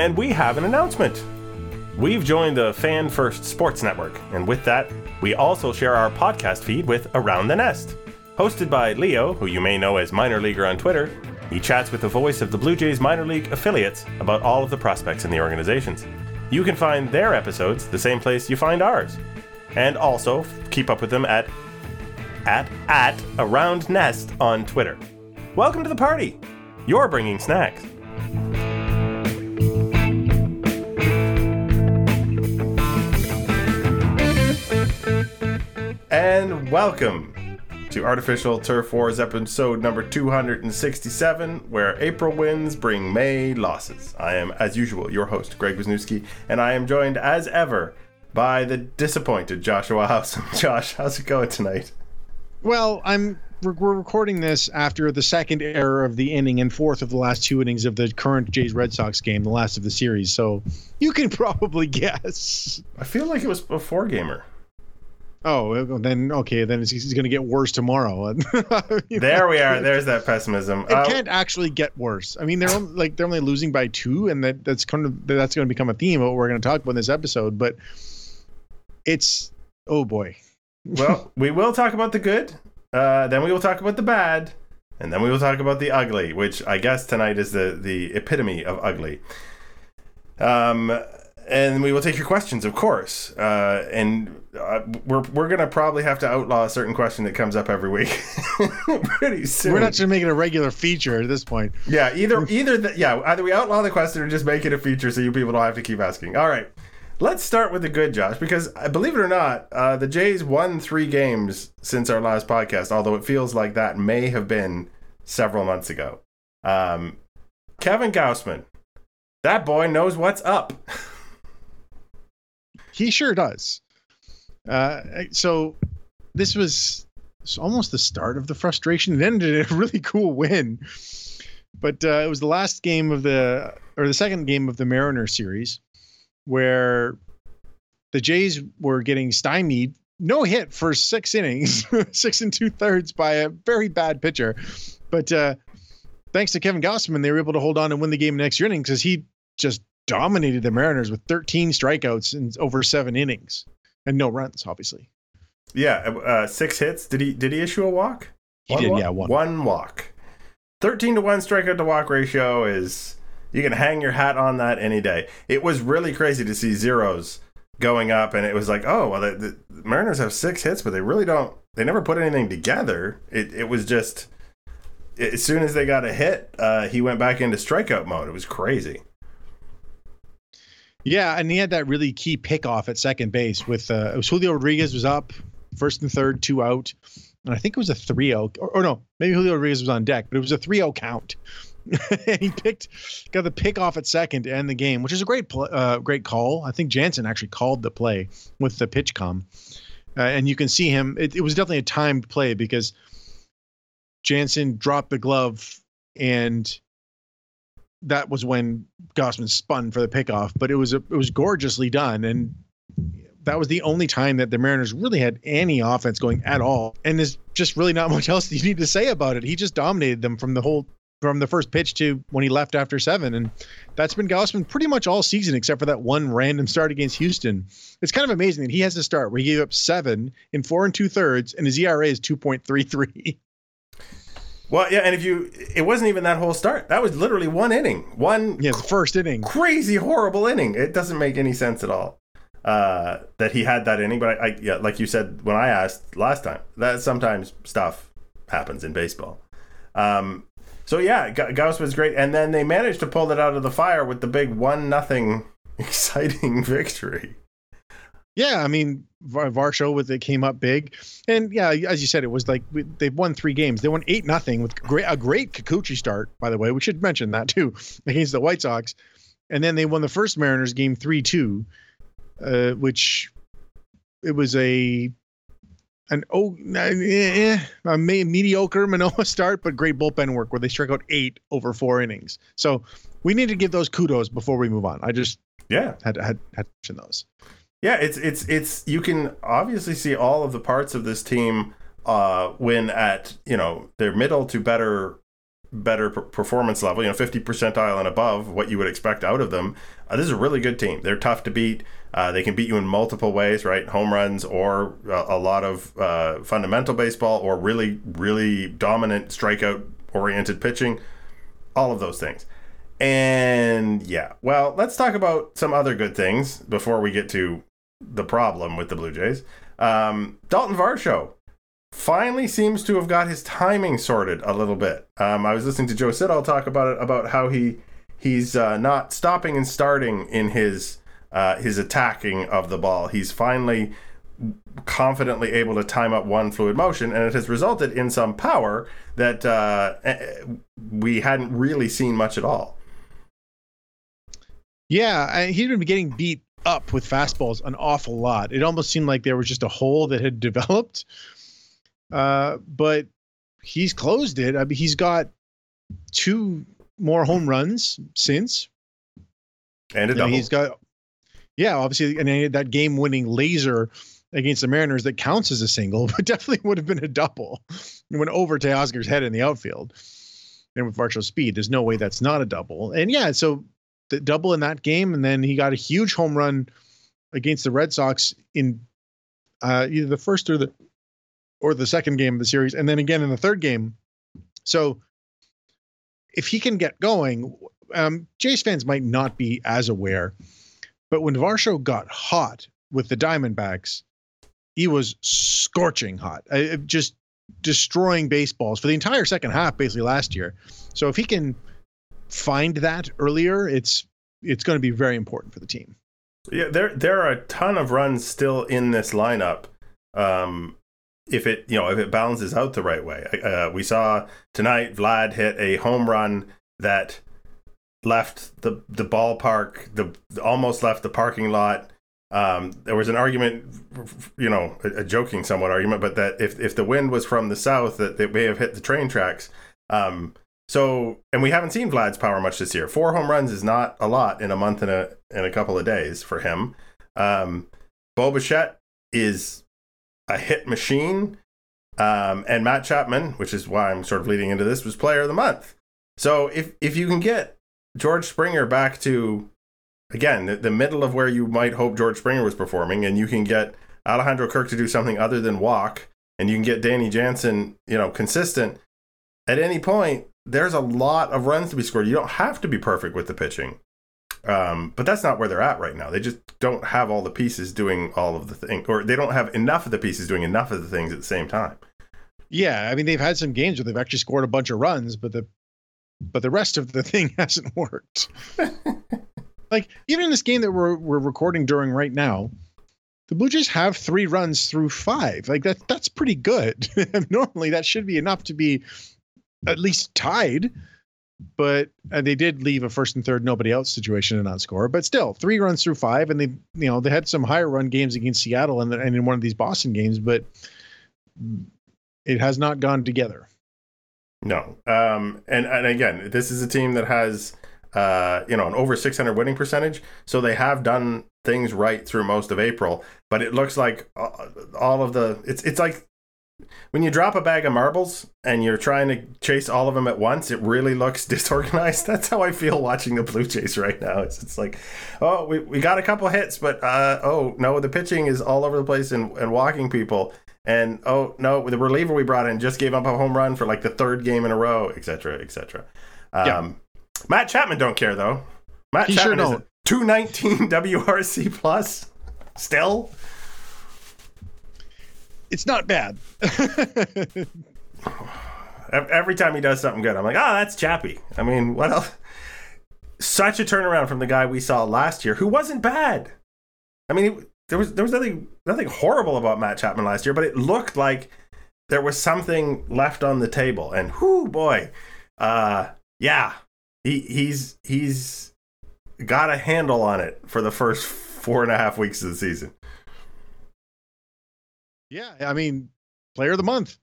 And we have an announcement. We've joined the Fan First Sports Network, and with that, we also share our podcast feed with Around the Nest. Hosted by Leo, who you may know as Minor Leaguer on Twitter, he chats with the voice of the Blue Jays minor league affiliates about all of the prospects in the organizations. You can find their episodes the same place you find ours. And also keep up with them at at at Around Nest on Twitter. Welcome to the party. You're bringing snacks. And welcome to Artificial Turf Wars episode number 267, where April wins bring May losses. I am, as usual, your host, Greg Wisniewski, and I am joined, as ever, by the disappointed Joshua House. Josh, how's it going tonight? Well, I'm we're, we're recording this after the second error of the inning and fourth of the last two innings of the current Jays Red Sox game, the last of the series. So you can probably guess. I feel like it was a four gamer. Oh, then okay, then it's, it's going to get worse tomorrow. there we are. There's that pessimism. It uh, can't actually get worse. I mean, they're only, like they're only losing by two, and that that's kind of that's going to become a theme of what we're going to talk about in this episode. But it's oh boy. well, we will talk about the good. Uh, then we will talk about the bad, and then we will talk about the ugly, which I guess tonight is the the epitome of ugly. Um, and we will take your questions, of course. Uh, and uh, we're we're gonna probably have to outlaw a certain question that comes up every week pretty soon. We're not make it a regular feature at this point. Yeah, either either the, yeah, either we outlaw the question or just make it a feature so you people don't have to keep asking. All right, let's start with the good, Josh, because uh, believe it or not, uh, the Jays won three games since our last podcast. Although it feels like that may have been several months ago. Um, Kevin Gausman, that boy knows what's up. He sure does. Uh, so this was almost the start of the frustration. It ended in a really cool win, but uh, it was the last game of the or the second game of the Mariner series where the Jays were getting stymied, no hit for six innings, six and two thirds by a very bad pitcher, but uh, thanks to Kevin Gausman, they were able to hold on and win the game next inning because he just dominated the Mariners with 13 strikeouts in over seven innings and no runs, obviously. Yeah, uh, six hits. Did he did he issue a walk? He one did. Walk? Yeah, one. One walk. 13 to one strikeout to walk ratio is you can hang your hat on that any day. It was really crazy to see zeros going up, and it was like, oh well, the, the Mariners have six hits, but they really don't. They never put anything together. It it was just as soon as they got a hit, uh, he went back into strikeout mode. It was crazy. Yeah, and he had that really key pickoff at second base with uh, was Julio Rodriguez was up first and third, two out, and I think it was a 3-0 or, or no, maybe Julio Rodriguez was on deck, but it was a 3-0 count. and he picked got the pick off at second to end the game, which is a great pl- uh, great call. I think Jansen actually called the play with the pitch come, uh, and you can see him. It, it was definitely a timed play because Jansen dropped the glove and that was when Gausman spun for the pickoff, but it was a, it was gorgeously done, and that was the only time that the Mariners really had any offense going at all. And there's just really not much else you need to say about it. He just dominated them from the whole from the first pitch to when he left after seven, and that's been Gausman pretty much all season except for that one random start against Houston. It's kind of amazing that he has to start where he gave up seven in four and two thirds, and his ERA is two point three three. Well, yeah, and if you, it wasn't even that whole start. That was literally one inning, one yeah, the first inning, crazy horrible inning. It doesn't make any sense at all uh, that he had that inning. But I, I, yeah, like you said when I asked last time, that sometimes stuff happens in baseball. Um, so yeah, Gauss was great, and then they managed to pull it out of the fire with the big one nothing exciting victory. Yeah, I mean Varsho with it came up big, and yeah, as you said, it was like they've won three games. They won eight nothing with great, a great Kikuchi start. By the way, we should mention that too against the White Sox, and then they won the first Mariners game three two, uh, which it was a an oh eh, a mediocre Manoah start, but great bullpen work where they struck out eight over four innings. So we need to give those kudos before we move on. I just yeah had had had to mention those. Yeah, it's it's it's you can obviously see all of the parts of this team uh when at, you know, their middle to better better performance level, you know, 50 percentile and above what you would expect out of them. Uh, this is a really good team. They're tough to beat. Uh, they can beat you in multiple ways, right? Home runs or uh, a lot of uh, fundamental baseball or really, really dominant strikeout oriented pitching. All of those things. And yeah, well, let's talk about some other good things before we get to the problem with the Blue Jays. Um, Dalton Varsho finally seems to have got his timing sorted a little bit. Um, I was listening to Joe Siddall talk about it about how he he's uh, not stopping and starting in his uh, his attacking of the ball. He's finally confidently able to time up one fluid motion, and it has resulted in some power that uh, eh, we hadn't really seen much at all. Yeah, he'd been getting beat up with fastballs an awful lot. It almost seemed like there was just a hole that had developed. Uh, but he's closed it. I mean, he's got two more home runs since. And a double. he's got, yeah, obviously, and that game-winning laser against the Mariners that counts as a single, but definitely would have been a double. It went over Teoscar's head in the outfield. And with Varsho's speed, there's no way that's not a double. And yeah, so double in that game, and then he got a huge home run against the Red Sox in uh, either the first or the or the second game of the series, and then again in the third game. So if he can get going, um, Jays fans might not be as aware, but when Varsho got hot with the Diamondbacks, he was scorching hot, uh, just destroying baseballs for the entire second half, basically last year. So if he can find that earlier, it's it's going to be very important for the team. Yeah, there there are a ton of runs still in this lineup. Um, if it you know if it balances out the right way, uh, we saw tonight Vlad hit a home run that left the the ballpark, the almost left the parking lot. Um, there was an argument, you know, a, a, joking somewhat argument, but that if if the wind was from the south, that they may have hit the train tracks. Um, so, and we haven't seen Vlad's power much this year. Four home runs is not a lot in a month and a in a couple of days for him. Um, Bo Bichette is a hit machine, um, and Matt Chapman, which is why I'm sort of leading into this, was Player of the Month. So, if if you can get George Springer back to again the, the middle of where you might hope George Springer was performing, and you can get Alejandro Kirk to do something other than walk, and you can get Danny Jansen, you know, consistent at any point there's a lot of runs to be scored. You don't have to be perfect with the pitching. Um, but that's not where they're at right now. They just don't have all the pieces doing all of the things, or they don't have enough of the pieces doing enough of the things at the same time. Yeah, I mean they've had some games where they've actually scored a bunch of runs, but the but the rest of the thing hasn't worked. like even in this game that we're we're recording during right now, the Blue Jays have three runs through five. Like that that's pretty good. Normally that should be enough to be at least tied. But uh, they did leave a first and third nobody else situation and not score. But still, three runs through five, and they you know they had some higher run games against Seattle and, and in one of these Boston games, but it has not gone together. No, um, and and again, this is a team that has uh, you know an over 600 winning percentage, so they have done things right through most of April. But it looks like uh, all of the it's it's like when you drop a bag of marbles and you're trying to chase all of them at once, it really looks disorganized. That's how I feel watching the Blue Jays right now. It's, it's like, oh, we, we got a couple hits, but uh, oh, no, the pitching is all over the place and, and walking people. And oh, no, the reliever we brought in just gave up a home run for like the third game in a row, etc., etc. Um, yeah. Matt Chapman don't care, though. Matt he Chapman sure is 219 WRC plus still it's not bad. Every time he does something good, I'm like, oh, that's Chappie. I mean, what else? Such a turnaround from the guy we saw last year, who wasn't bad. I mean, he, there was there was nothing nothing horrible about Matt Chapman last year, but it looked like there was something left on the table. And whoo boy, uh, yeah, he he's he's got a handle on it for the first four and a half weeks of the season. Yeah, I mean, player of the month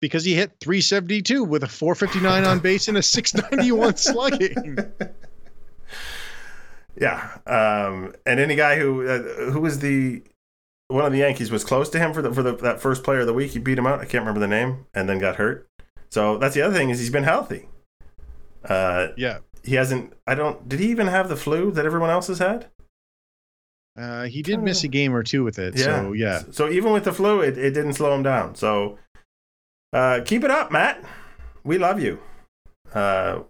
because he hit 372 with a 459 on base and a 691 slugging. Yeah, um, and any guy who uh, who was the one of the Yankees was close to him for the for the, that first player of the week. He beat him out. I can't remember the name, and then got hurt. So that's the other thing is he's been healthy. Uh, Yeah. he hasn't. I don't. Did he even have the flu that everyone else has had? Uh, he did Kinda- miss a game or two with it. So yeah. So even with the flu, it, it didn't slow him down. So uh, keep it up, Matt. We love you. Uh,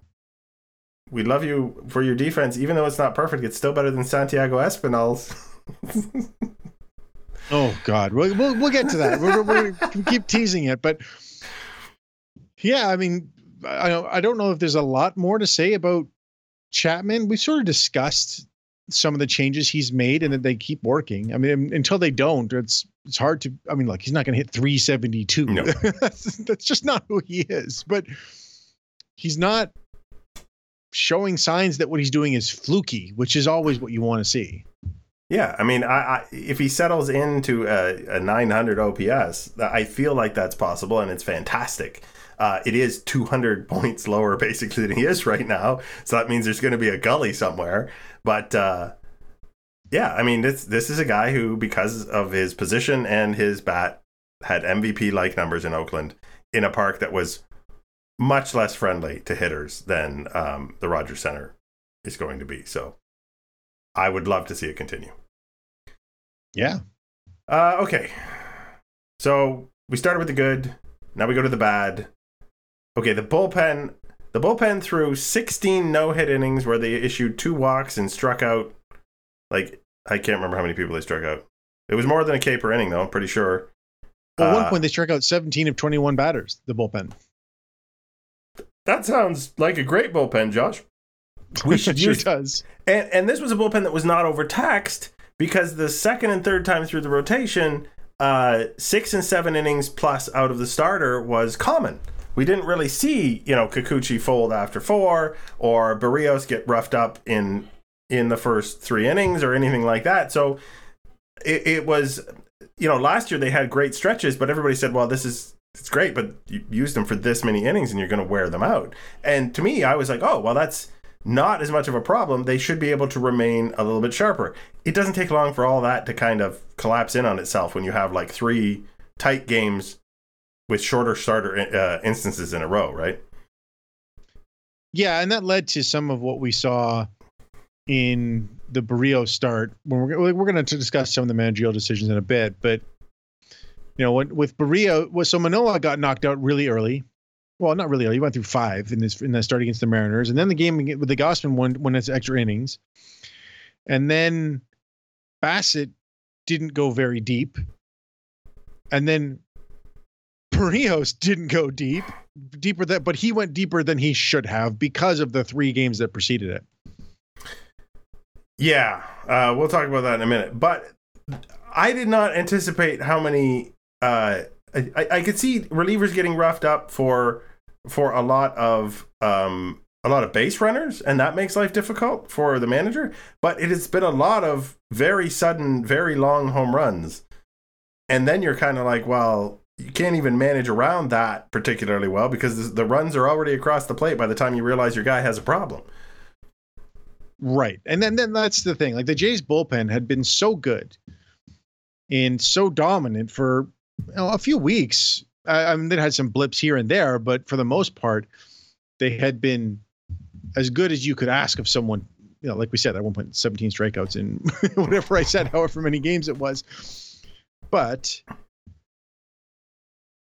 we love you for your defense, even though it's not perfect. It's still better than Santiago Espinal's. Oh God, we'll we'll, we'll get to that. We're, we're, we keep teasing it, but yeah, I mean, I don't I don't know if there's a lot more to say about Chapman. We sort of discussed some of the changes he's made, and that they keep working. I mean, until they don't, it's it's hard to. I mean, like he's not going to hit 372. No. that's, that's just not who he is. But he's not showing signs that what he's doing is fluky, which is always what you want to see. Yeah, I mean, I, I if he settles into a, a 900 OPS, I feel like that's possible, and it's fantastic. Uh, it is 200 points lower basically than he is right now, so that means there's going to be a gully somewhere. But uh, yeah, I mean, this this is a guy who, because of his position and his bat, had MVP like numbers in Oakland in a park that was much less friendly to hitters than um, the Rogers Center is going to be. So I would love to see it continue. Yeah. Uh, okay. So we started with the good. Now we go to the bad. Okay, the bullpen. The bullpen threw 16 no-hit innings where they issued two walks and struck out. Like I can't remember how many people they struck out. It was more than a K per inning, though. I'm pretty sure. Well, at Uh, one point they struck out 17 of 21 batters. The bullpen. That sounds like a great bullpen, Josh. We should sure use does. And and this was a bullpen that was not overtaxed because the second and third time through the rotation, uh, six and seven innings plus out of the starter was common. We didn't really see, you know, Kikuchi fold after four or Berríos get roughed up in in the first three innings or anything like that. So it, it was, you know, last year they had great stretches, but everybody said, well, this is it's great, but you used them for this many innings and you're going to wear them out. And to me, I was like, oh, well, that's not as much of a problem. They should be able to remain a little bit sharper. It doesn't take long for all that to kind of collapse in on itself when you have like three tight games with shorter starter uh, instances in a row, right? Yeah, and that led to some of what we saw in the Barrio start. When we're we're going to discuss some of the managerial decisions in a bit, but you know, when, with Barrio, so Manoah got knocked out really early. Well, not really early. He went through five in this in that start against the Mariners, and then the game with the Gausman won when it's extra innings, and then Bassitt didn't go very deep, and then Berríos didn't go deep deeper that but he went deeper than he should have because of the three games that preceded it Yeah, uh, we'll talk about that in a minute. But I did not anticipate how many. Uh, I, I could see relievers getting roughed up for for a lot of um, a lot of base runners, and that makes life difficult for the manager. But it has been a lot of very sudden, very long home runs, and then you're kind of like, well, you can't even manage around that particularly well because the runs are already across the plate by the time you realize your guy has a problem. right. And then then that's the thing. Like the jays bullpen had been so good and so dominant for you know, a few weeks. I, I mean they had some blips here and there but for the most part they had been as good as you could ask of someone you know like we said at one point 17 strikeouts in whatever i said however many games it was. But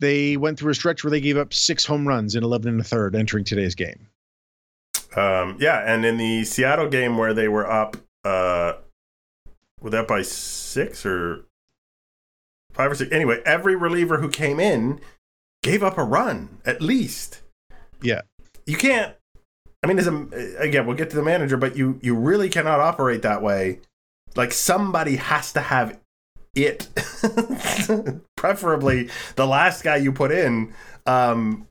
they went through a stretch where they gave up six home runs in 11 and a third entering today's game. Um, yeah, and in the Seattle game where they were up, uh, they up by six or five or six? Anyway, every reliever who came in gave up a run at least. Yeah. You can't. I mean, as a again, we'll get to the manager, but you you really cannot operate that way. Like somebody has to have it, preferably the last guy you put in. Um,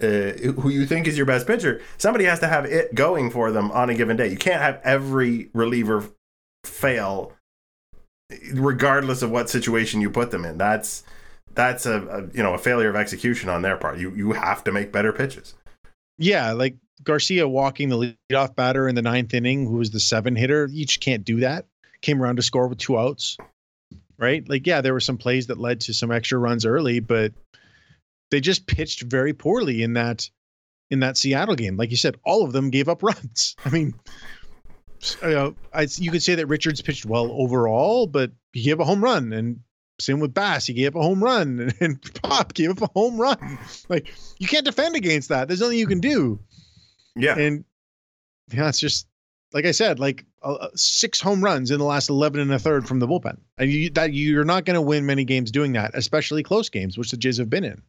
uh, who you think is your best pitcher, somebody has to have it going for them on a given day. You can't have every reliever fail, regardless of what situation you put them in. That's that's a, a you know a failure of execution on their part. You you have to make better pitches. Yeah, like Garcia walking the leadoff batter in the ninth inning, who was the seven hitter. You just can't do that. Came around to score with two outs, right? Like, yeah, there were some plays that led to some extra runs early, but they just pitched very poorly in that in that Seattle game. Like you said, all of them gave up runs. I mean, uh, I, you could say that Richards pitched well overall, but he gave a home run, and same with Bass, he gave up a home run, and, and Pop gave up a home run. Like you can't defend against that. There's nothing you can do. Yeah, and yeah, it's just like I said, like uh, uh six home runs in the last 11 and a third from the bullpen. And you, that you're not going to win many games doing that, especially close games, which the Jays have been in.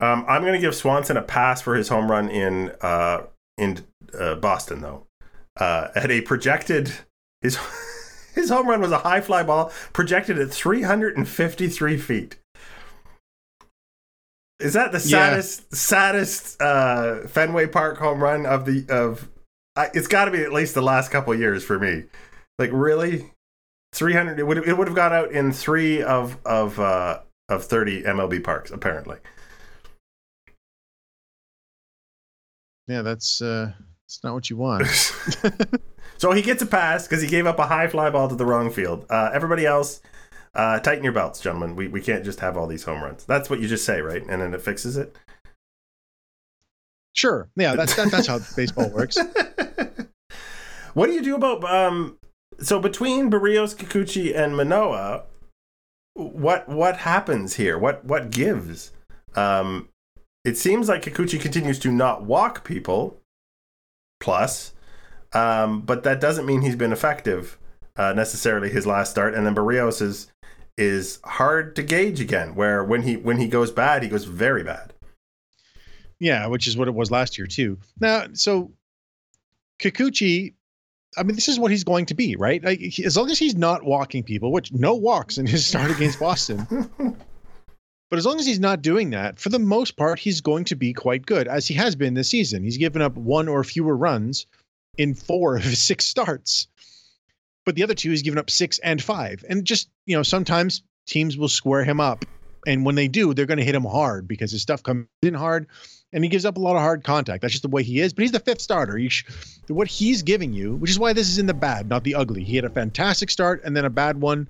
Um, I'm going to give Swanson a pass for his home run in uh, in uh, Boston, though. Uh, at a projected his his home run was a high fly ball projected at 353 feet. Is that the saddest yeah. saddest uh, Fenway Park home run of the of? Uh, it's got to be at least the last couple years for me. Like really, 300. It would it would have gone out in three of of uh, of 30 MLB parks apparently. Yeah, that's uh, that's not what you want. so he gets a pass because he gave up a high fly ball to the wrong field. Uh, everybody else, uh, tighten your belts, gentlemen. We we can't just have all these home runs. That's what you just say, right? And then it fixes it. Sure. Yeah, that's that, that's how baseball works. what do you do about um? So between Berríos, Kikuchi, and Manoah, what what happens here? What what gives? Um, it seems like Kikuchi continues to not walk people, plus, um, but that doesn't mean he's been effective uh, necessarily his last start. And then Berríos is is hard to gauge again. Where when he when he goes bad, he goes very bad. Yeah, which is what it was last year too. Now, so Kikuchi, I mean, this is what he's going to be, right? Like, as long as he's not walking people, which no walks in his start against Boston. But as long as he's not doing that, for the most part, he's going to be quite good, as he has been this season. He's given up one or fewer runs in four of his six starts. But the other two, he's given up six and five. And just, you know, sometimes teams will square him up. And when they do, they're going to hit him hard because his stuff comes in hard and he gives up a lot of hard contact. That's just the way he is. But he's the fifth starter. Sh- what he's giving you, which is why this is in the bad, not the ugly. He had a fantastic start and then a bad one,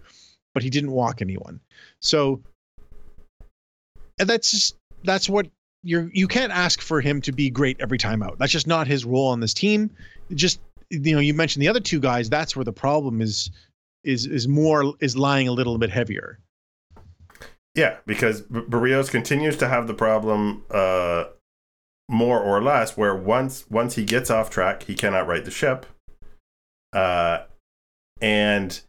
but he didn't walk anyone. So and that's just that's what you're you can't ask for him to be great every time out. That's just not his role on this team. Just you know, you mentioned the other two guys. That's where the problem is is is more is lying a little bit heavier. Yeah, because Berrios continues to have the problem uh, more or less where once once he gets off track, he cannot right the ship. Uh, and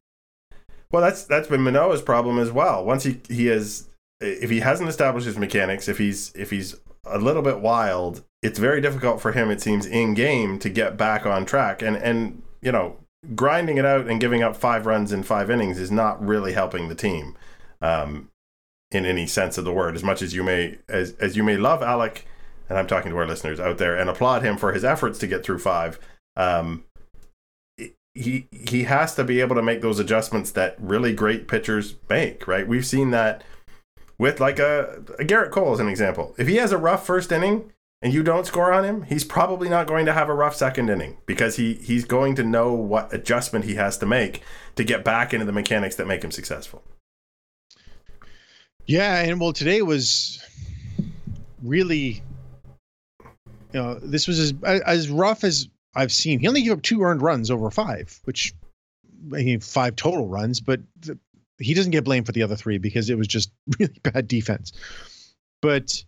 well, that's that's been Manoah's problem as well. Once he he has if he hasn't established his mechanics, if he's if he's a little bit wild, it's very difficult for him. It seems in game to get back on track, and and you know grinding it out and giving up five runs in five innings is not really helping the team, um, in any sense of the word. As much as you may as as you may love Alec, and I'm talking to our listeners out there and applaud him for his efforts to get through five. Um, he he has to be able to make those adjustments that really great pitchers make. Right, we've seen that with like a, a Gerrit Cole as an example. If he has a rough first inning and you don't score on him, he's probably not going to have a rough second inning because he he's going to know what adjustment he has to make to get back into the mechanics that make him successful. Yeah, and well, today was really, you know, this was as as rough as I've seen. He only gave up two earned runs over five, which I mean five total runs, but the, he doesn't get blamed for the other three because it was just really bad defense. But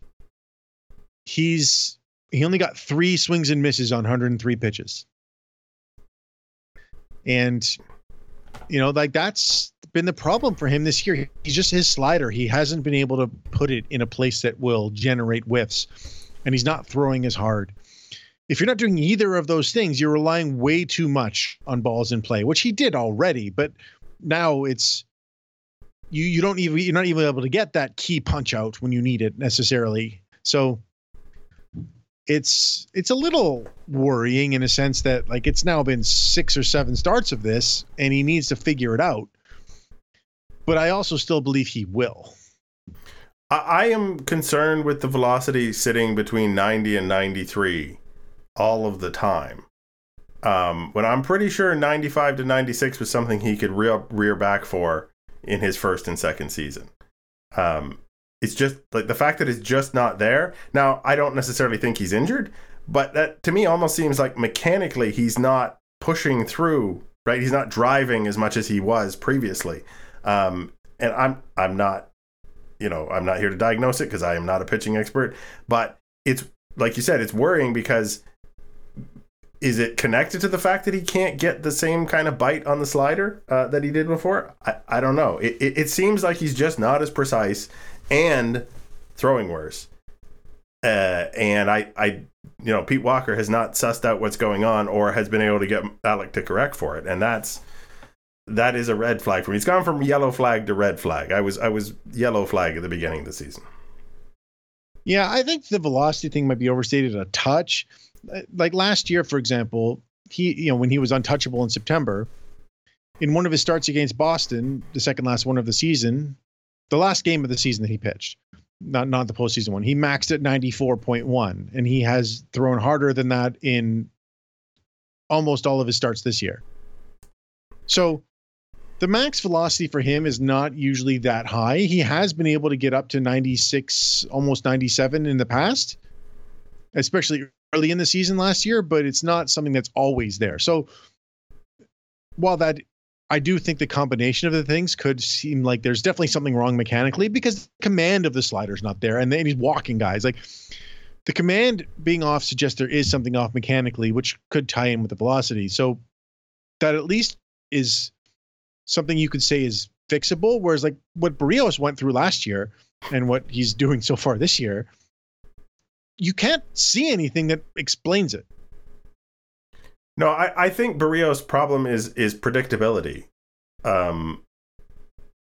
he's he only got three swings and misses on 103 pitches. And you know, like that's been the problem for him this year. He's just his slider. He hasn't been able to put it in a place that will generate whiffs. And he's not throwing as hard. If you're not doing either of those things, you're relying way too much on balls in play, which he did already, but now it's you you don't even you're not even able to get that key punch out when you need it necessarily. So it's it's a little worrying in a sense that like it's now been six or seven starts of this and he needs to figure it out. But I also still believe he will. I am concerned with the velocity sitting between 90 and 93 all of the time. Um, when I'm pretty sure 95 to 96 was something he could rear, rear back for in his first and second season. Um, it's just like the fact that it's just not there. Now, I don't necessarily think he's injured, but that to me almost seems like mechanically he's not pushing through, right? He's not driving as much as he was previously. Um, and I'm I'm not, you know, I'm not here to diagnose it because I am not a pitching expert, but it's like you said, it's worrying because is it connected to the fact that he can't get the same kind of bite on the slider uh, that he did before? I, I don't know. It, it, it seems like he's just not as precise and throwing worse. Uh, and I, I, you know, Pete Walker has not sussed out what's going on or has been able to get Alec to correct for it, and that's that is a red flag for me. He's gone from yellow flag to red flag. I was I was yellow flag at the beginning of the season. Yeah, I think the velocity thing might be overstated a touch. Like last year, for example, he you know when he was untouchable in September, in one of his starts against Boston, the second last one of the season, the last game of the season that he pitched, not not the postseason one, he maxed at ninety four point one, and he has thrown harder than that in almost all of his starts this year. So the max velocity for him is not usually that high. He has been able to get up to 96, almost 97 in the past, especially early in the season last year, but it's not something that's always there. So while that I do think the combination of the things could seem like there's definitely something wrong mechanically because the command of the slider's not there and then he's walking guys. Like the command being off suggests there is something off mechanically, which could tie in with the velocity. So that at least is something you could say is fixable. Whereas like what Berríos went through last year and what he's doing so far this year, you can't see anything that explains it. No, I, I think Berríos' problem is is predictability, um,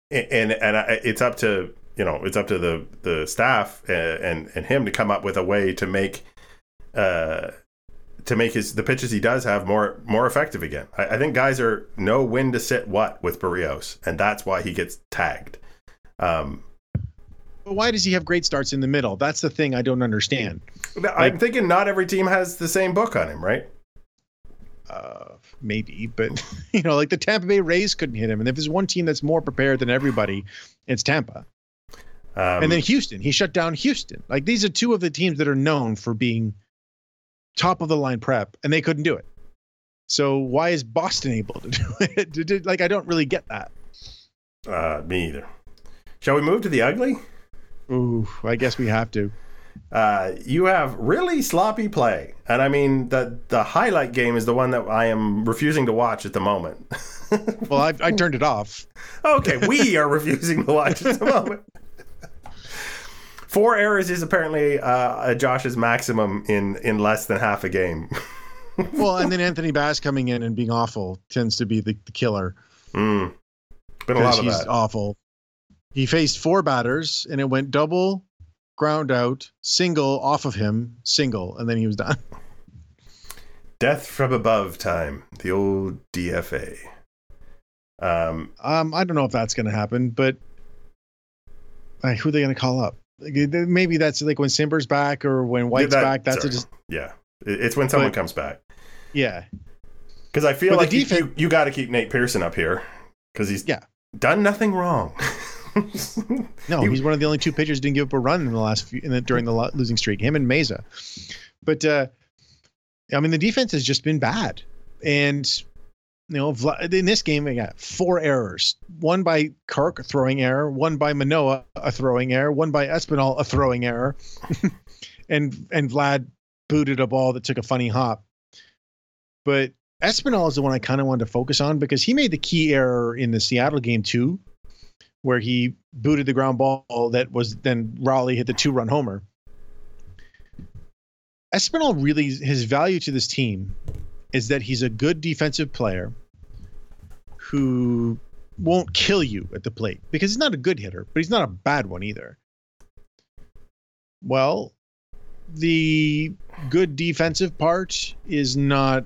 and and I, it's up to you know it's up to the the staff and, and and him to come up with a way to make uh to make his the pitches he does have more more effective again. I, I think guys are know when to sit what with Berríos, and that's why he gets tagged. Um, but why does he have great starts in the middle? That's the thing I don't understand. I'm like, thinking not every team has the same book on him, right? Uh, maybe, but you know, like the Tampa Bay Rays couldn't hit him, and if there's one team that's more prepared than everybody, it's Tampa. Um, and then Houston, he shut down Houston. Like these are two of the teams that are known for being top of the line prep, and they couldn't do it. So why is Boston able to do it? like I don't really get that. Uh, me either. Shall we move to the ugly? Ooh, I guess we have to. Uh, you have really sloppy play, and I mean the the highlight game is the one that I am refusing to watch at the moment. well, I, I turned it off. Okay, we are refusing to watch at the moment. Four errors is apparently uh, Josh's maximum in in less than half a game. well, and then Anthony Bass coming in and being awful tends to be the, the killer. Mm. Been a lot of he's that. awful. He faced four batters and it went double, ground out, single off of him, single, and then he was done. Death from above time, the old DFA. Um, um I don't know if that's going to happen, but like, who are they going to call up? Maybe that's like when Cimber's back or when White's that, back. That's just yeah. It's when someone but, comes back. Yeah. Because I feel but like defense, you, you, got to keep Nate Pearson up here because he's yeah done nothing wrong. no, he, he's one of the only two pitchers didn't give up a run in the last few, in the, during the losing streak. Him and Mayza, but uh, I mean the defense has just been bad, and you know in this game we got four errors: one by Kirk a throwing error, one by Manoah a throwing error, one by Espinal a throwing error, and and Vlad booted a ball that took a funny hop. But Espinal is the one I kind of wanted to focus on because he made the key error in the Seattle game too where he booted the ground ball that was then Raleigh hit the two run homer. Espinal really his value to this team is that he's a good defensive player who won't kill you at the plate because he's not a good hitter, but he's not a bad one either. Well, the good defensive part is not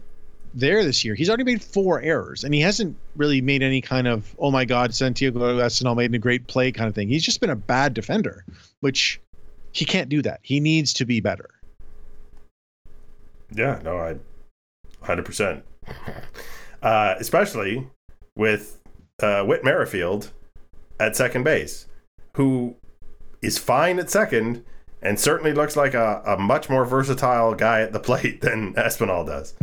there this year. He's already made four errors, and he hasn't really made any kind of "oh my God, Santiago Espinal made a great play" kind of thing. He's just been a bad defender, which he can't do that. He needs to be better. Yeah, no, I, hundred percent. Uh, especially with uh, Whit Merrifield at second base, who is fine at second and certainly looks like a, a much more versatile guy at the plate than Espinal does.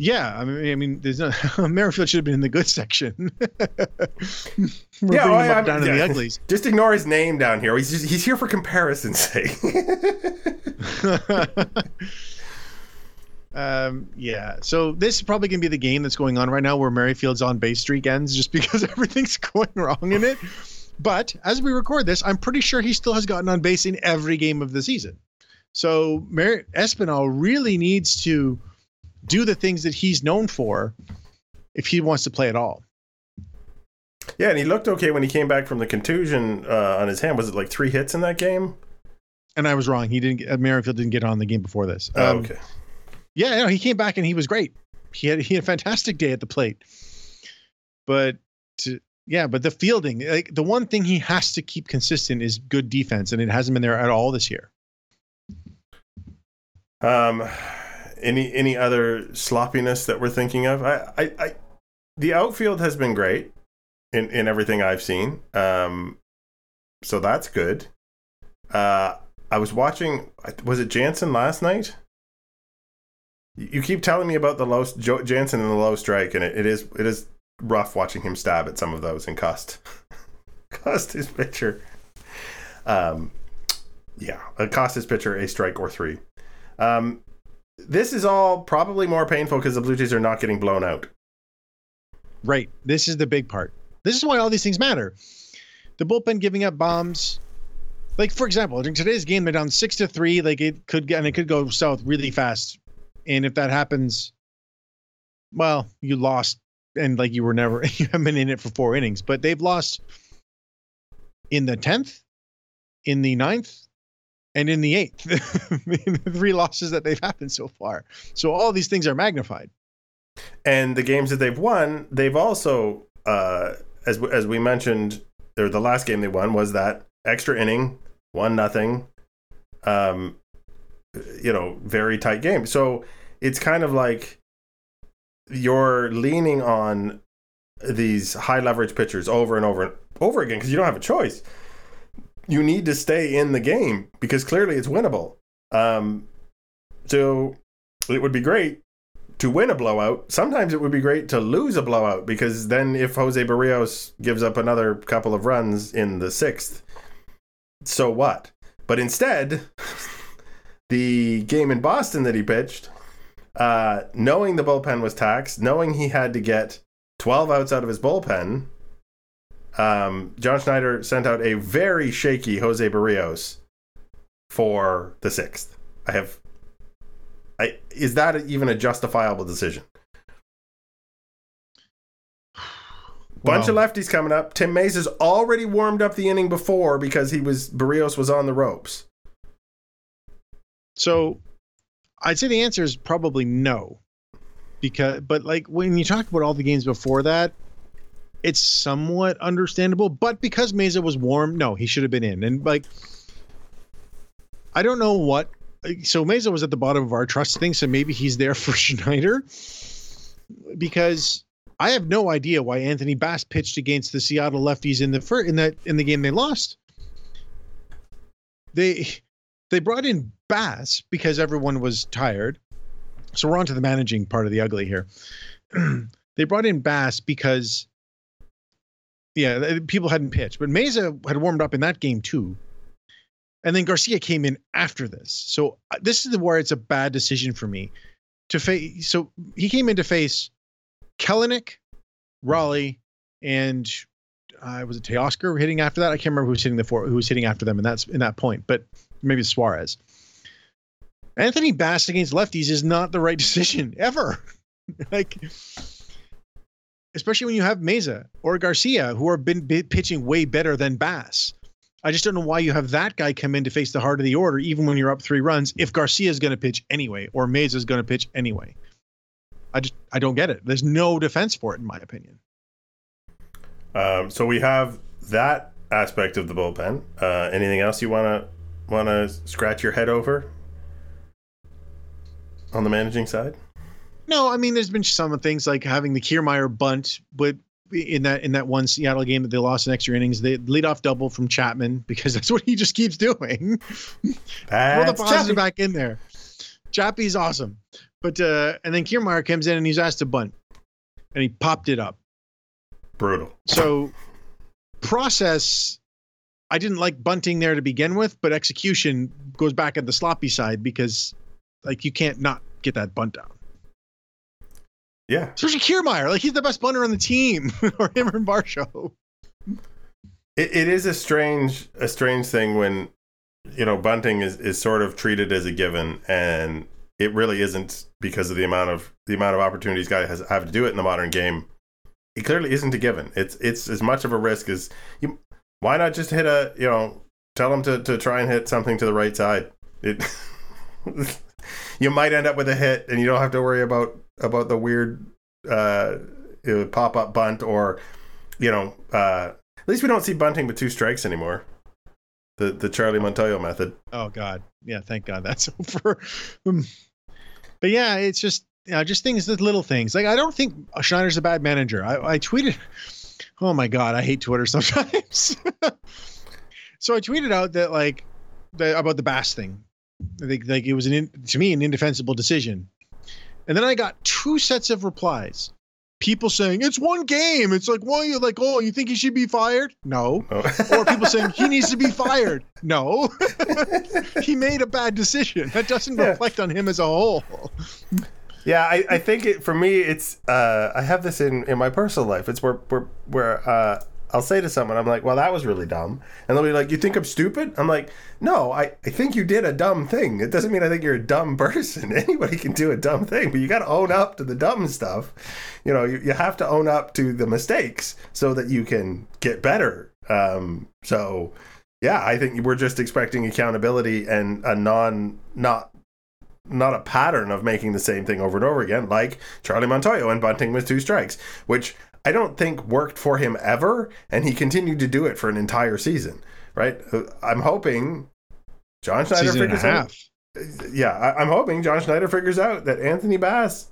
Yeah, I mean, I mean, there's no Merrifield should have been in the good section. yeah, well, I, down yeah. in the uglies. Just ignore his name down here. He's just, he's here for comparison's sake. Um, yeah, so this is probably gonna be the game that's going on right now, where Merrifield's on base streak ends, just because everything's going wrong in it. But as we record this, I'm pretty sure he still has gotten on base in every game of the season. So Mer- Espinal really needs to do the things that he's known for if he wants to play at all. Yeah, and he looked okay when he came back from the contusion uh, on his hand. Was it like three hits in that game? And I was wrong. He didn't. Uh, Merrifield didn't get on the game before this. Oh, um, oh, okay. Yeah, no, he came back and he was great. He had he had a fantastic day at the plate. But to, yeah, but the fielding, like the one thing he has to keep consistent is good defense, and it hasn't been there at all this year. Um, any any other sloppiness that we're thinking of? I, I, I the outfield has been great in in everything I've seen. Um, so that's good. Uh, I was watching. Was it Jansen last night? You keep telling me about the low Jansen and the low strike, and it, it is it is rough watching him stab at some of those and cost cost his pitcher. Um, yeah, it cost his pitcher a strike or three. Um, this is all probably more painful because the Blue Jays are not getting blown out. Right. This is the big part. This is why all these things matter. The bullpen giving up bombs. Like for example, during today's game, they're down six to three. Like it could get and it could go south really fast. And if that happens, well, you lost and like you were never you haven't been in it for four innings. But they've lost in the tenth, in the ninth, and in the eighth, the three losses that they've happened so far. So all these things are magnified. And the games that they've won, they've also, uh, as as we mentioned, or the last game they won was that extra inning, one nothing, um, you know, very tight game. So it's kind of like you're leaning on these high leverage pitchers over and over and over again because you don't have a choice you need to stay in the game because clearly it's winnable. Um, so it would be great to win a blowout. Sometimes it would be great to lose a blowout because then if Jose Berríos gives up another couple of runs in the sixth, so what? But instead, the game in Boston that he pitched, uh, knowing the bullpen was taxed, knowing he had to get 12 outs out of his bullpen, um, John Schneider sent out a very shaky Jose Berríos for the sixth. I have. I, is that even a justifiable decision? Bunch of lefties coming up. Tim Mayza has already warmed up the inning before because he was Berríos was on the ropes. So, I'd say the answer is probably no, because but like when you talk about all the games before that, it's somewhat understandable. But because Mayza was warm, no, he should have been in. And like, I don't know what. So Mayza was at the bottom of our trust thing, so maybe he's there for Schneider because I have no idea why Anthony Bass pitched against the Seattle lefties in the fir- in that in the game they lost. They they brought in Bass because everyone was tired. So we're on to the managing part of the ugly here. they brought in Bass because yeah, people hadn't pitched, but Mayza had warmed up in that game too. And then Garcia came in after this. So uh, this is where it's a bad decision for me to face. So he came in to face Kelenic, Raleigh, and uh, was it Teoscar hitting after that? I can't remember who was hitting the four, who was hitting after them, and that's in that point. But maybe Suarez. Anthony Bass against lefties is not the right decision ever. like especially when you have Mayza or Garcia, who have been pitching way better than Bass. I just don't know why you have that guy come in to face the heart of the order, even when you're up three runs, if Garcia is going to pitch anyway, or Mayza is going to pitch anyway. I just I don't get it. There's no defense for it, in my opinion. Um, so we have that aspect of the bullpen. Uh, anything else you want to want to scratch your head over on the managing side? No, I mean, there's been some things like having the Kiermaier bunt, but in that in that one Seattle game that they lost in extra innings. They lead off double from Chapman because that's what he just keeps doing. Throw the positive Chappie. back in there. Chappie's awesome. But uh and then Kiermaier comes in and he's asked to bunt. And he popped it up. brutal. So process I didn't like bunting there to begin with, but execution goes back at the sloppy side because like you can't not get that bunt down. Yeah, Especially Kiermaier. Like he's the best bunter on the team. or him or Varsho. it, it is a strange a strange thing when you know bunting is, is sort of treated as a given and it really isn't because of the amount of the amount of opportunities guys has have to do it in the modern game it clearly isn't a given it's it's as much of a risk as you why not just hit a you know tell them to, to try and hit something to the right side it you might end up with a hit and you don't have to worry about about the weird uh pop up bunt or you know uh at least we don't see bunting with two strikes anymore. The the Charlie Montoyo method. Oh God, yeah, thank God that's over. Um, but yeah, it's just you know, just things, little things. Like I don't think Schneider's a bad manager. I, I tweeted, oh my God, I hate Twitter sometimes. so I tweeted out that like the, about the Bass thing. I think like it was an in, to me an indefensible decision, and then I got two sets of replies. People saying it's one game. It's like, well, you're like, oh, you think he should be fired? No. Oh. Or people saying he needs to be fired. No. he made a bad decision. That doesn't Yeah. reflect on him as a whole. Yeah, I, I think it for me it's uh I have this in, in my personal life. It's where where where uh I'll say to someone, I'm like, well, that was really dumb. And they'll be like, you think I'm stupid? I'm like, no, I, I think you did a dumb thing. It doesn't mean I think you're a dumb person. Anybody can do a dumb thing, but you got to own up to the dumb stuff. You know, you, you have to own up to the mistakes so that you can get better. Um, so, yeah, I think we're just expecting accountability and a non, not not a pattern of making the same thing over and over again, like Charlie Montoyo and bunting with two strikes, which I don't think worked for him ever, and he continued to do it for an entire season. Right? Uh, I'm hoping John Schneider Season figures out. Yeah, I, I'm hoping John Schneider figures out that Anthony Bass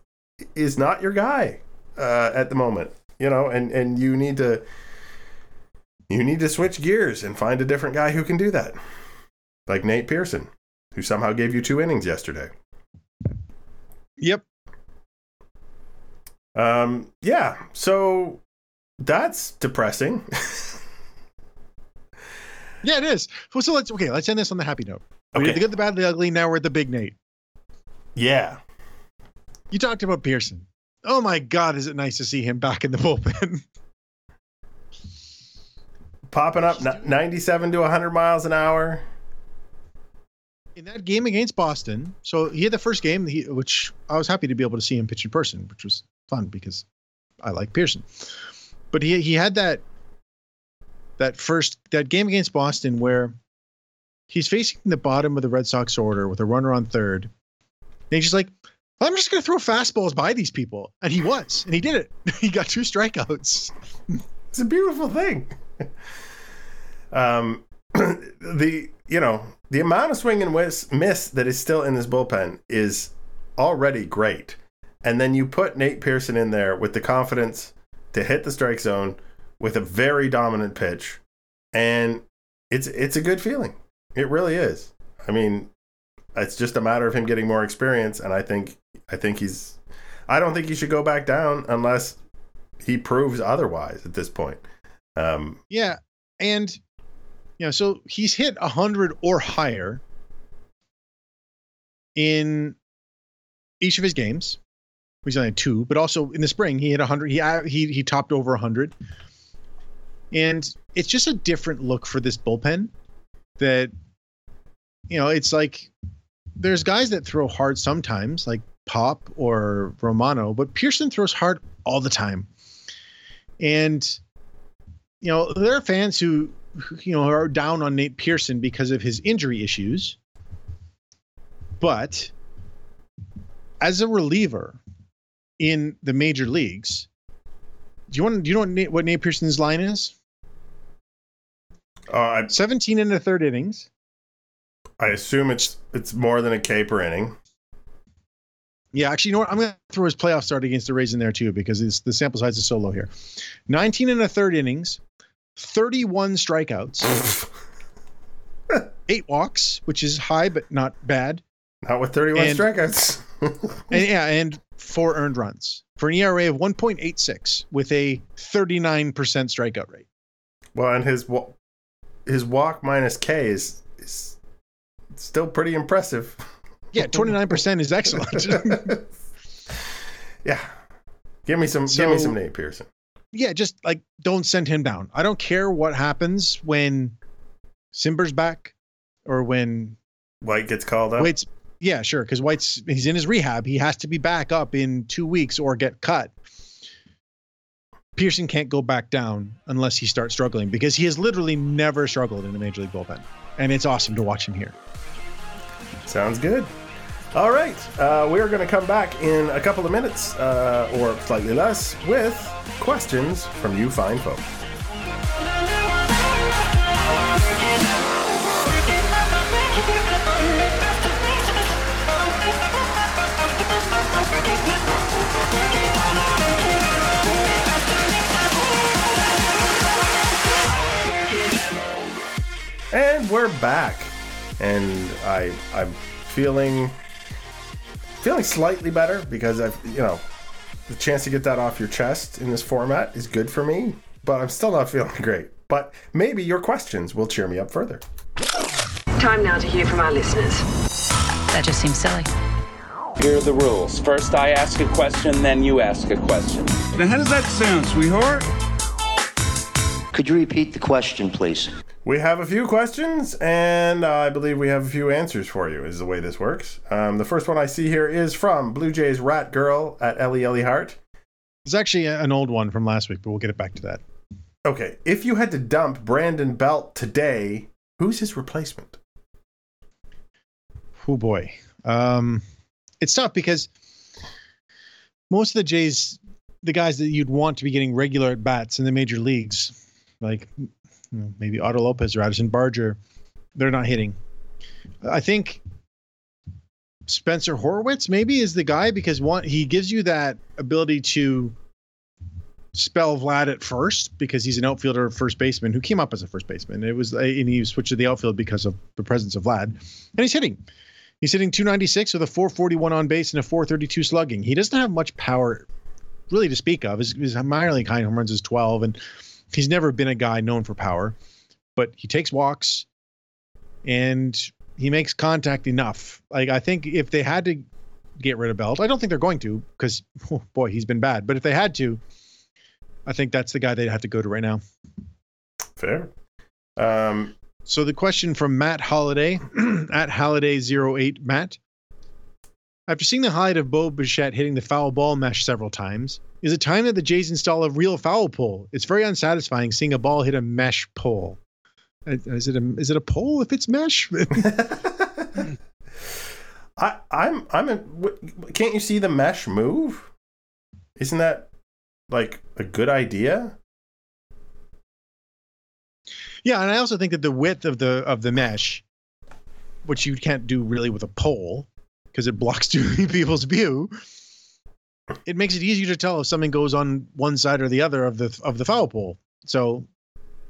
is not your guy uh, at the moment. You know, and and you need to you need to switch gears and find a different guy who can do that, like Nate Pearson, who somehow gave you two innings yesterday. Yep. Um, yeah, so that's depressing. Yeah, it is. Well, so let's okay. Let's end this on the happy note. We Okay. did the good, the bad, the ugly. Now we're at the big Nate. yeah, You talked about Pearson. Oh my God, is it nice to see him back in the bullpen? popping up n- 97 to 100 miles an hour. In that game against Boston. So he had the first game, he, which I was happy to be able to see him pitch in person, which was fun because I like Pearson. But he he had that that first that game against Boston where he's facing the bottom of the Red Sox order with a runner on third. And he's just like, I'm just gonna throw fastballs by these people. And he was, and he did it. He got two strikeouts. It's a beautiful thing. um, the you know the amount of swing and miss, that is still in this bullpen is already great, and then you put Nate Pearson in there with the confidence to hit the strike zone with a very dominant pitch, and it's it's a good feeling. It really is. I mean, it's just a matter of him getting more experience, and I think I think he's. I don't think he should go back down unless he proves otherwise at this point. Um, Yeah, and you know, so he's hit hundred or higher in each of his games. He's only two, but also in the spring he hit hundred. He uh, he he topped over hundred, and it's just a different look for this bullpen. That you know, it's like there's guys that throw hard sometimes, like Pop or Romano, but Pearson throws hard all the time, and you know, there are fans who, you know, are down on Nate Pearson because of his injury issues. But as a reliever in the major leagues, do you want do you know what Nate, what Nate Pearson's line is? uh, I, 17 in the third innings, I assume it's it's more than a K per inning. Yeah, actually, you know what? I'm going to throw his playoff start against the Rays in there too because it's, the sample size is so low here. 19 and a third innings, 31 strikeouts, eight walks, which is high but not bad. Not with 31 And- strikeouts. And yeah, and four earned runs for an ERA of 1.86 with a 39% strikeout rate. well, and his wa- his walk minus K is is still pretty impressive. Yeah, 29% is excellent. yeah. Give me some give me some Nate Pearson. Yeah, just like don't send him down. I don't care what happens when Cimber's back or when White gets called up. White's. Yeah, sure, because White's he's in his rehab. He has to be back up in two weeks or get cut. Pearson can't go back down unless he starts struggling because he has literally never struggled in the major league bullpen, and it's awesome to watch him here. Sounds good. All right. Uh, we're going to come back in a couple of minutes uh, or slightly less with questions from you fine folks. And we're back. And I I'm feeling feeling slightly better because I've you know the chance to get that off your chest in this format is good for me, but I'm still not feeling great. But maybe your questions will cheer me up further. Time now to hear from our listeners. That just seems silly. Here are the rules. First, I ask a question, then you ask a question. Now, how does that sound, sweetheart? Could you repeat the question, please? We have a few questions, and I believe we have a few answers for you. Is the way this works. Um, the first one I see here is from Blue Jays Rat Girl at Ellie Ellie Hart. It's actually an old one from last week, but we'll get it back to that. Okay, if you had to dump Brandon Belt today, who's his replacement? Oh boy, um, it's tough because most of the Jays, the guys that you'd want to be getting regular at bats in the major leagues, like you know, maybe Otto Lopez or Addison Barger, they're not hitting. I think Spencer Horwitz maybe is the guy because one he gives you that ability to spell Vlad at first because he's an outfielder first baseman who came up as a first baseman. It was eh, and he switched to the outfield because of the presence of Vlad, and he's hitting. He's hitting 296 with a 441 on base and a 432 slugging. He doesn't have much power, really, to speak of. His, his minor league home runs is 12, and he's never been a guy known for power. But he takes walks, and he makes contact enough. Like I think if they had to get rid of Belt, I don't think they're going to because oh boy, he's been bad. But if they had to, I think that's the guy they'd have to go to right now. Fair. Um, So the question from Matt Holiday at Holiday08 Matt. After seeing the highlight of Bo Bichette hitting the foul ball mesh several times, is it time that the Jays install a real foul pole? It's very unsatisfying seeing a ball hit a mesh pole. Uh, Is it a is it a pole if it's mesh? I, I'm I'm a. Can't you see the mesh move? Isn't that like a good idea? yeah, and I also think that the width of the of the mesh, which you can't do really with a pole because it blocks too many people's view, it makes it easier to tell if something goes on one side or the other of the of the foul pole. So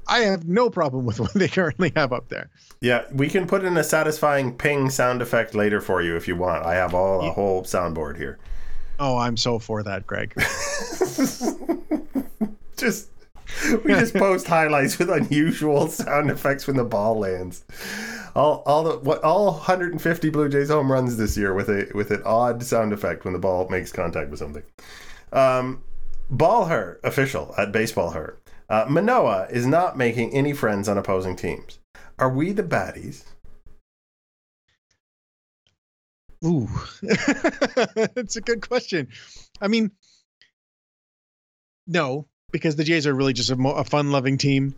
I have no problem with what they currently have up there. Yeah, we can put in a satisfying ping sound effect later for you if you want. I have all a whole soundboard here. Oh, I'm so for that, Greg. just we just post highlights with unusual sound effects when the ball lands. All all the what all 150 Blue Jays home runs this year with a with an odd sound effect when the ball makes contact with something. Um, ball her official at baseball her. Uh, Manoah is not making any friends on opposing teams. Are we the baddies? Ooh, it's a good question. I mean, no, because the Jays are really just a, mo- a fun-loving team.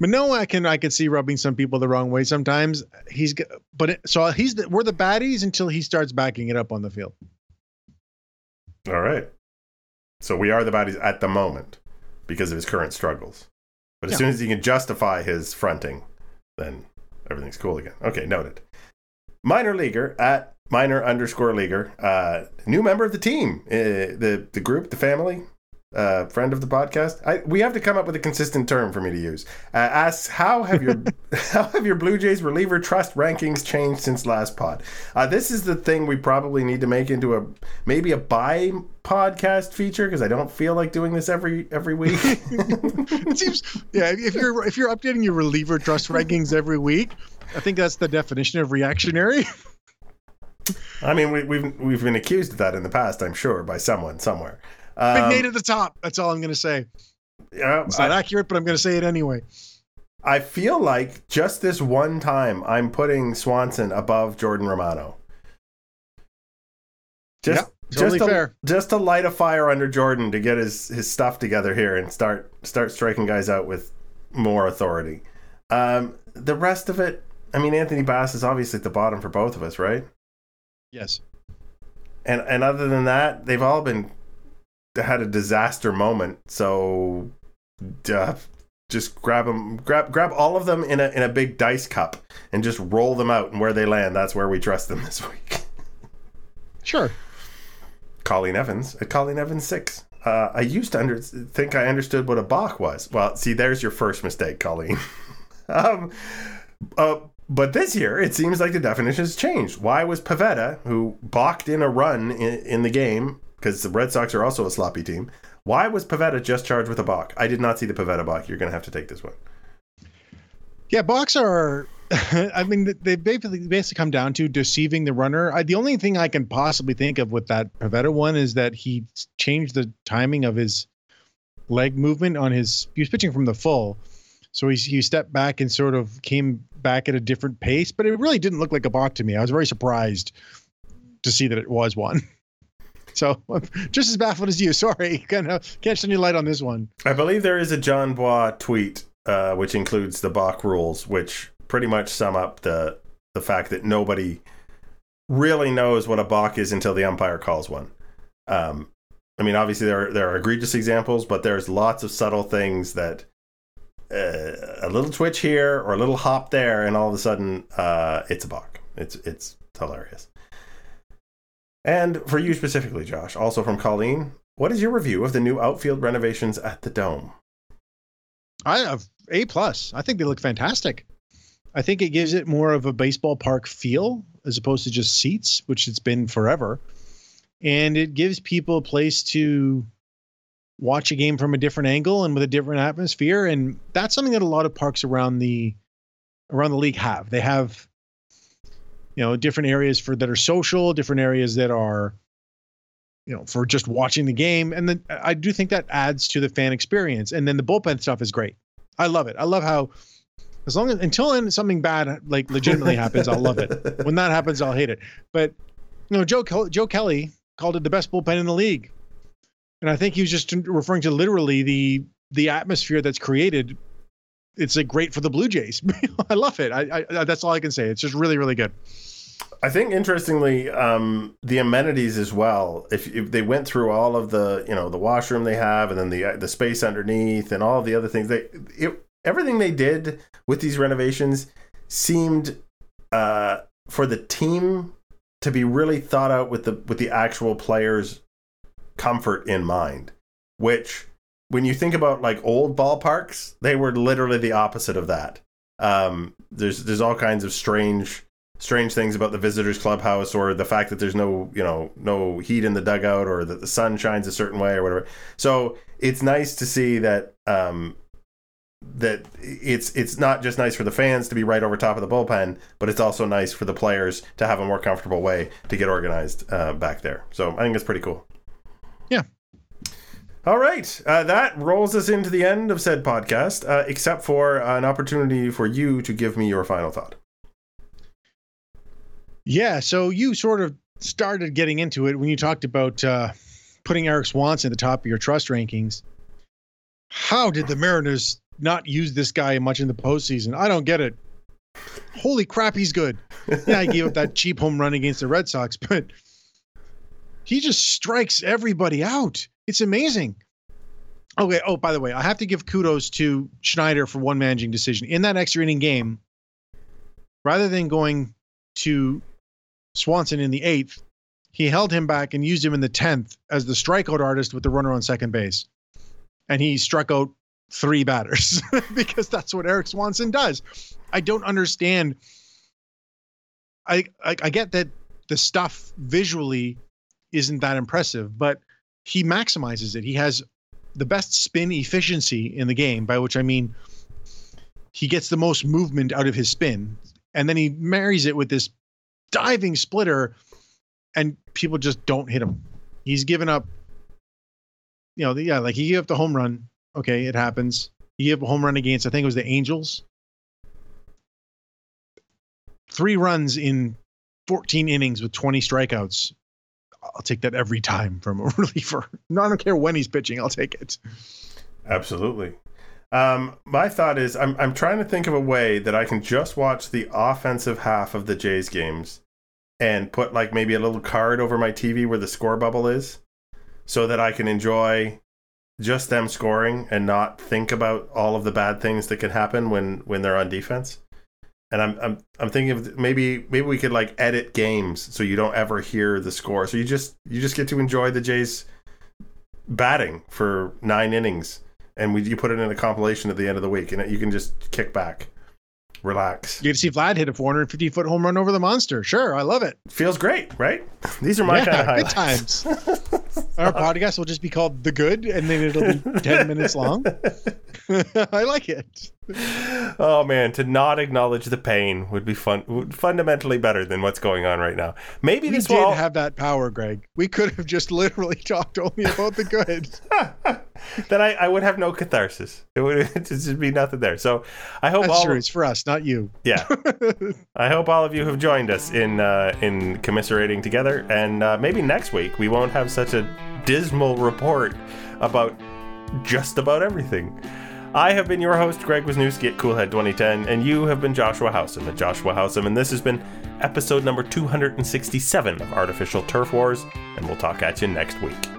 Manoah, I can I can see rubbing some people the wrong way sometimes. He's but it, so he's the, we're the baddies until he starts backing it up on the field. All right. So we are the baddies at the moment because of his current struggles. But as Yeah. soon as he can justify his fronting, then everything's cool again. Okay, noted. Minor leaguer at minor underscore leaguer, uh, new member of the team, uh, the the group, the family, uh, friend of the podcast. I, we have to come up with a consistent term for me to use. Uh, asks how have your how have your Blue Jays reliever trust rankings changed since last pod? Uh, this is the thing we probably need to make into a maybe a buy podcast feature because I don't feel like doing this every every week. it seems yeah. If you're if you're updating your reliever trust rankings every week, I think that's the definition of reactionary. I mean, we, we've we've been accused of that in the past, I'm sure, by someone somewhere. Big Um, Nate at the top. That's all I'm going to say. yeah, It's not I, accurate, but I'm going to say it anyway. I feel like just this one time, I'm putting Swanson above Jordan Romano. Just, Yeah, totally just to, fair. just to light a fire under Jordan to get his his stuff together here and start start striking guys out with more authority. Um, the rest of it, I mean, Anthony Bass is obviously at the bottom for both of us, right? Yes. and and other than that, they've all been had a disaster moment. So, uh, just grab them, grab grab all of them in a in a big dice cup and just roll them out, and where they land, that's where we trust them this week. Sure. Colleen Evans, at Colleen Evans six. Uh, I used to under, think I understood what a balk was. Well, see, there's your first mistake, Colleen. um, uh, but this year, it seems like the definition has changed. Why was Pivetta, who balked in a run in, in the game, because the Red Sox are also a sloppy team, why was Pivetta just charged with a balk? I did not see the Pivetta balk. You're going to have to take this one. Yeah, Balks are. I mean, they basically basically come down to deceiving the runner. I, the only thing I can possibly think of with that Pivetta one is that he changed the timing of his leg movement on his. He was pitching from the full, so he he stepped back and sort of came back at a different pace. But it really didn't look like a balk to me. I was very surprised to see that it was one. So just as baffled as you. Sorry, of can't shed any light on this one. I believe there is a Jon Bois tweet, uh, which includes the balk rules, which pretty much sum up the the fact that nobody really knows what a balk is until the umpire calls one. Um, I mean, obviously there are, there are egregious examples, but there's lots of subtle things that uh, a little twitch here or a little hop there, and all of a sudden uh, it's a balk. It's it's hilarious. And for you specifically, Josh, also from Colleen, what is your review of the new outfield renovations at the Dome? I have A plus. I think they look fantastic. I think it gives it more of a baseball park feel as opposed to just seats, which it's been forever. And it gives people a place to watch a game from a different angle and with a different atmosphere. And that's something that a lot of parks around the around the league have. They have you know different areas for that are social, different areas that are you know for just watching the game. And then i do think that adds to the fan experience. And then the bullpen stuff is great. I love it. I love how as long as until then something bad like legitimately happens i'll love it. When that happens i'll hate it. But you know joe joe kelly called it the best bullpen in the league. And i think he was just referring to literally the the atmosphere that's created it's like great for the blue jays i love it I, I that's all i can say it's just really really good I think interestingly, um, the amenities as well. If, if they went through all of the, you know, the washroom they have, and then the the space underneath, and all the other things, they it, everything they did with these renovations seemed uh, for the team to be really thought out with the with the actual players' comfort in mind. Which, when you think about like old ballparks, they were literally the opposite of that. Um, there's there's all kinds of strange strange things about the visitors clubhouse or the fact that there's no you know no heat in the dugout or that the sun shines a certain way or whatever so it's nice to see that um that it's it's not just nice for the fans to be right over top of the bullpen but it's also nice for the players to have a more comfortable way to get organized uh, back there so i think it's pretty cool Yeah. All right uh, that rolls us into the end of said podcast uh, except for an opportunity for you to give me your final thought Yeah, so you sort of started getting into it when you talked about uh, putting Eric Swanson at the top of your trust rankings. How did the Mariners not use this guy much in the postseason? I don't get it. Holy crap, he's good. Yeah, I gave up that cheap home run against the Red Sox, but he just strikes everybody out. It's amazing. Okay. Oh, by the way, I have to give kudos to Schneider for one managing decision in that extra inning game. Rather than going to Swanson in the eighth, he held him back and used him in the tenth as the strikeout artist with the runner on second base, and he struck out three batters because that's what Eric Swanson does. I don't understand. I, I I get that the stuff visually isn't that impressive, but he maximizes it. He has the best spin efficiency in the game, by which I mean he gets the most movement out of his spin, and then he marries it with this diving splitter, and people just don't hit him. He's given up. You know, the, yeah, like he gave up the home run. Okay, it happens. He gave up a home run against, I think it was the Angels. Three runs in 14 innings with 20 strikeouts. I'll take that every time from a reliever. No, I don't care when he's pitching. I'll take it. Absolutely. Um, my thought is, I'm I'm trying to think of a way that I can just watch the offensive half of the Jays games, and put like maybe a little card over my TV where the score bubble is, so that I can enjoy just them scoring and not think about all of the bad things that can happen when when they're on defense. And I'm I'm I'm thinking of maybe maybe we could like edit games so you don't ever hear the score. So you just you just get to enjoy the Jays batting for nine innings, and we you put it in a compilation at the end of the week, and you can just kick back, relax. You get to see Vlad hit a 450 foot home run over the monster. Sure, I love it. Feels great, right? These are my yeah, kind of good highlights. times. Our podcast will just be called The Good, and then it'll be 10 minutes long. I like it. Oh man, to not acknowledge the pain would be fun, would fundamentally better than what's going on right now. Maybe We this did will have that power, Greg. We could have just literally talked only about the good. then I, I would have no catharsis. It would just be nothing there. So I hope That's all true. It's for us, not you. yeah. I hope all of you have joined us in uh, in commiserating together, and uh, maybe next week we won't have such a dismal report about just about everything. I have been your host, Greg Wisniewski at Coolhead 2010, and you have been Joshua Howsam at Joshua Howsam, and this has been episode number 267 of Artificial Turf Wars, and we'll talk at you next week.